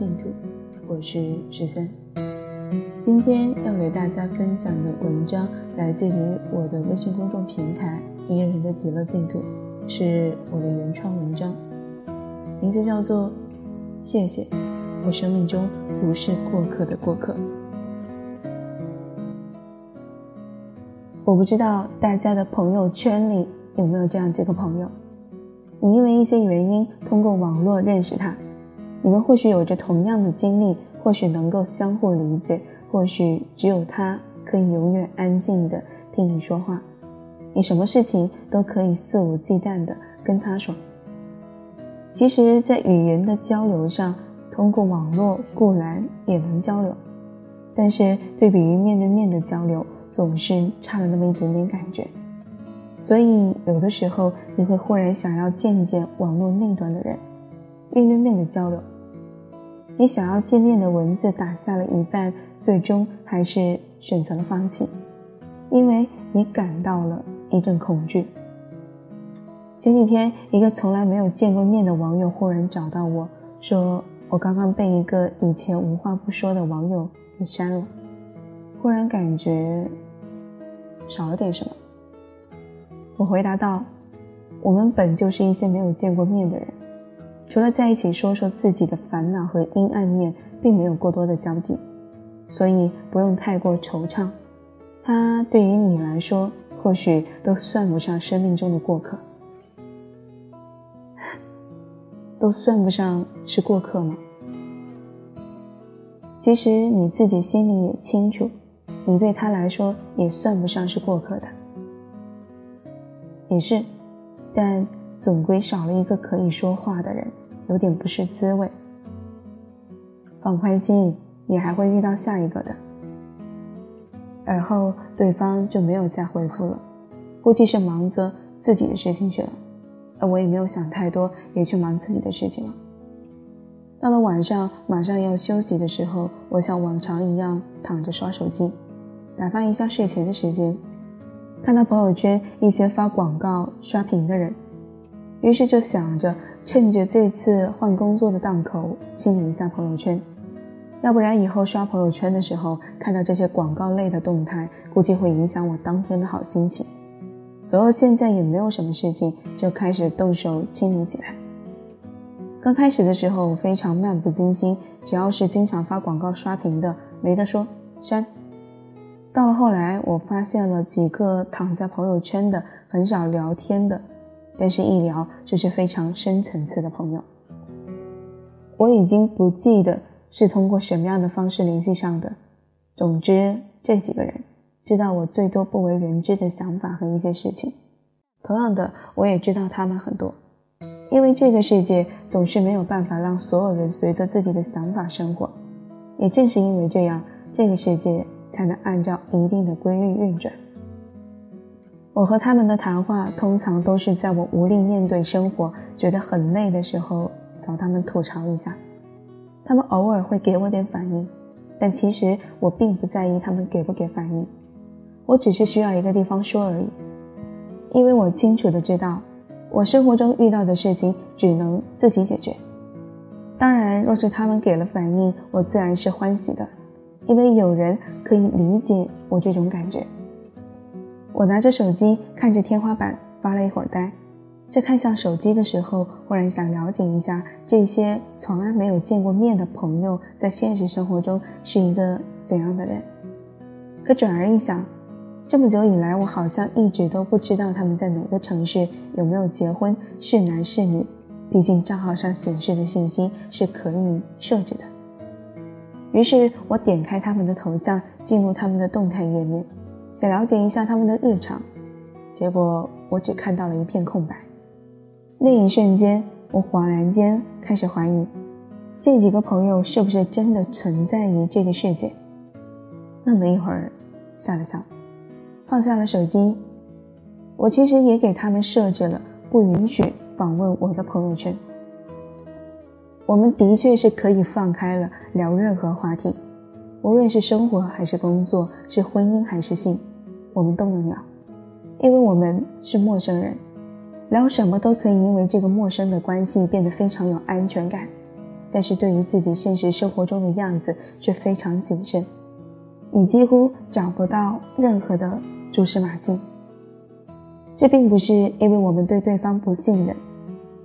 净土，我是十三。今天要给大家分享的文章来自于我的微信公众平台“一个人的极乐净土”，是我的原创文章，名字叫做《谢谢我生命中不是过客的过客》。我不知道大家的朋友圈里有没有这样几个朋友，你因为一些原因通过网络认识他。你们或许有着同样的经历，或许能够相互理解，或许只有他可以永远安静的听你说话，你什么事情都可以肆无忌惮的跟他说。其实，在语言的交流上，通过网络固然也能交流，但是对比于面对面的交流，总是差了那么一点点感觉。所以，有的时候你会忽然想要见见网络那端的人，面对面的交流。你想要见面的文字打下了一半，最终还是选择了放弃，因为你感到了一阵恐惧。前几天，一个从来没有见过面的网友忽然找到我说：“我刚刚被一个以前无话不说的网友给删了。”忽然感觉少了点什么。我回答道：“我们本就是一些没有见过面的人。”除了在一起说说自己的烦恼和阴暗面，并没有过多的交集，所以不用太过惆怅。他对于你来说，或许都算不上生命中的过客，都算不上是过客吗？其实你自己心里也清楚，你对他来说也算不上是过客的，也是，但总归少了一个可以说话的人。有点不是滋味。放宽心，你还会遇到下一个的。而后对方就没有再回复了，估计是忙着自己的事情去了。而我也没有想太多，也去忙自己的事情了。到了晚上，马上要休息的时候，我像往常一样躺着刷手机，打发一下睡前的时间。看到朋友圈一些发广告刷屏的人，于是就想着。趁着这次换工作的档口，清理一下朋友圈，要不然以后刷朋友圈的时候看到这些广告类的动态，估计会影响我当天的好心情。左右现在也没有什么事情，就开始动手清理起来。刚开始的时候非常漫不经心，只要是经常发广告刷屏的，没得说删。到了后来，我发现了几个躺在朋友圈的，很少聊天的。但是，一聊就是非常深层次的朋友。我已经不记得是通过什么样的方式联系上的。总之，这几个人知道我最多不为人知的想法和一些事情。同样的，我也知道他们很多。因为这个世界总是没有办法让所有人随着自己的想法生活。也正是因为这样，这个世界才能按照一定的规律运转。我和他们的谈话通常都是在我无力面对生活、觉得很累的时候找他们吐槽一下。他们偶尔会给我点反应，但其实我并不在意他们给不给反应，我只是需要一个地方说而已。因为我清楚的知道，我生活中遇到的事情只能自己解决。当然，若是他们给了反应，我自然是欢喜的，因为有人可以理解我这种感觉。我拿着手机看着天花板发了一会儿呆，在看向手机的时候，忽然想了解一下这些从来没有见过面的朋友在现实生活中是一个怎样的人。可转而一想，这么久以来，我好像一直都不知道他们在哪个城市，有没有结婚，是男是女。毕竟账号上显示的信息是可以设置的。于是我点开他们的头像，进入他们的动态页面。想了解一下他们的日常，结果我只看到了一片空白。那一瞬间，我恍然间开始怀疑，这几个朋友是不是真的存在于这个世界？愣了一会儿，笑了笑，放下了手机。我其实也给他们设置了不允许访问我的朋友圈。我们的确是可以放开了聊任何话题。无论是生活还是工作，是婚姻还是性，我们都能聊，因为我们是陌生人，聊什么都可以，因为这个陌生的关系变得非常有安全感。但是对于自己现实生活中的样子却非常谨慎。你几乎找不到任何的蛛丝马迹。这并不是因为我们对对方不信任，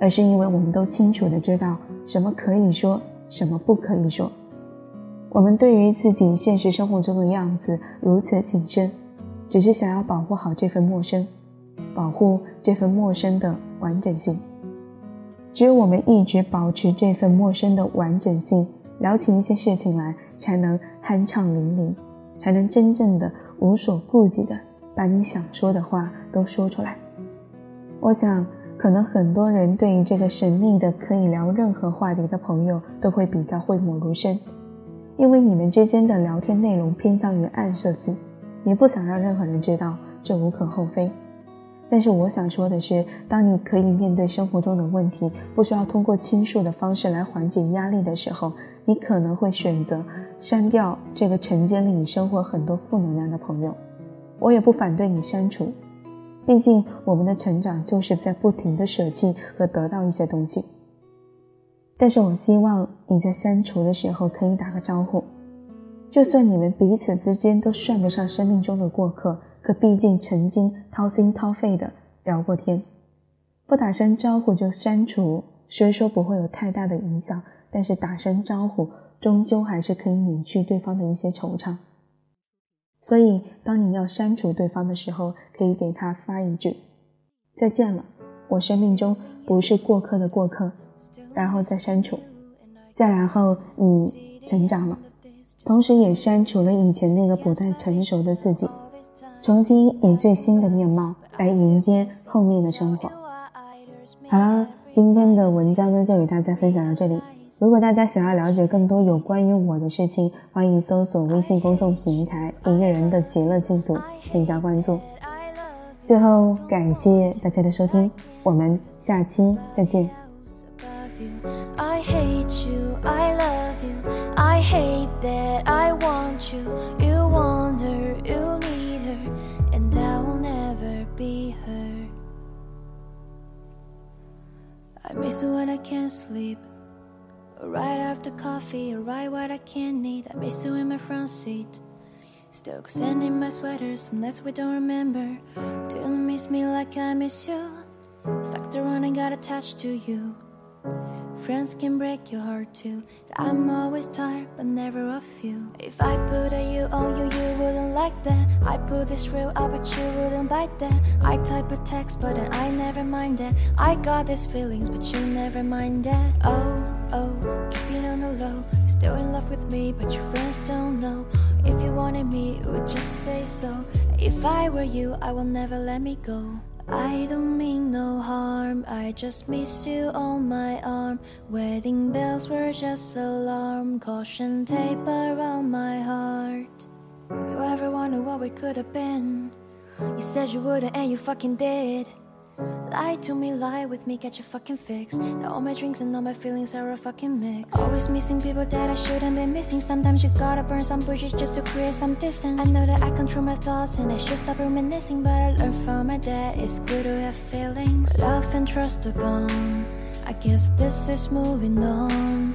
而是因为我们都清楚的知道什么可以说，什么不可以说。我们对于自己现实生活中的样子如此谨慎，只是想要保护好这份陌生，保护这份陌生的完整性。只有我们一直保持这份陌生的完整性，聊起一些事情来，才能酣畅淋漓，才能真正的无所顾忌的把你想说的话都说出来。我想，可能很多人对于这个神秘的可以聊任何话题的朋友，都会比较讳莫如深。因为你们之间的聊天内容偏向于暗色系，你不想让任何人知道，这无可厚非。但是我想说的是，当你可以面对生活中的问题，不需要通过倾诉的方式来缓解压力的时候，你可能会选择删掉这个承接了你生活很多负能量的朋友。我也不反对你删除，毕竟我们的成长就是在不停的舍弃和得到一些东西。但是我希望你在删除的时候可以打个招呼，就算你们彼此之间都算不上生命中的过客，可毕竟曾经掏心掏肺的聊过天。不打声招呼就删除，虽说不会有太大的影响，但是打声招呼终究还是可以免去对方的一些惆怅。所以，当你要删除对方的时候，可以给他发一句：“再见了，我生命中不是过客的过客。”然后再删除，再然后你成长了，同时也删除了以前那个不太成熟的自己，重新以最新的面貌来迎接后面的生活。好了，今天的文章呢就给大家分享到这里。如果大家想要了解更多有关于我的事情，欢迎搜索微信公众平台“一个人的极乐净土”，添加关注。最后，感谢大家的收听，我们下期再见。Hate you, I love you. I hate that I want you. You want her, you need her And I will never be her. I miss you when I can't sleep. Right after coffee, right what I can't eat. I miss you in my front seat. Still sending my sweaters, unless we don't remember. Do you miss me like I miss you? Factor one, I got attached to you Friends can break your heart too. I'm always tired, but never of you. If I put a U on you, you wouldn't like that. I put this real up, but you wouldn't bite that. I type a text, but then I never mind that. I got these feelings, but you never mind that. Oh, oh, keep it on the low. You're still in love with me, but your friends don't know. If you wanted me, you would just say so. If I were you, I will never let me go. I don't mean no harm, I just miss you on my arm. Wedding bells were just alarm, caution tape around my heart. You ever wonder what we could have been? You said you wouldn't, and you fucking did. Lie to me, lie with me, get your fucking fix. Now all my drinks and all my feelings are a fucking mix. Always missing people that I shouldn't be missing. Sometimes you gotta burn some bridges just to create some distance. I know that I control my thoughts and I should stop reminiscing, but I learned from my dad it's good to have feelings. Love and trust are gone. I guess this is moving on.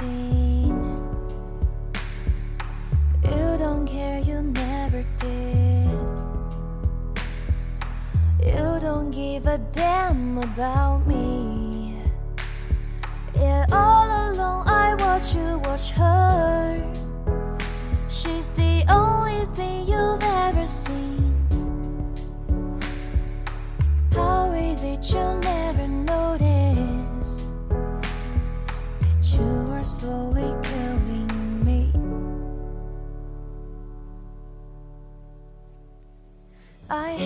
seen. You don't care, you never did. You don't give a damn about me. Yeah, all alone I watch you watch her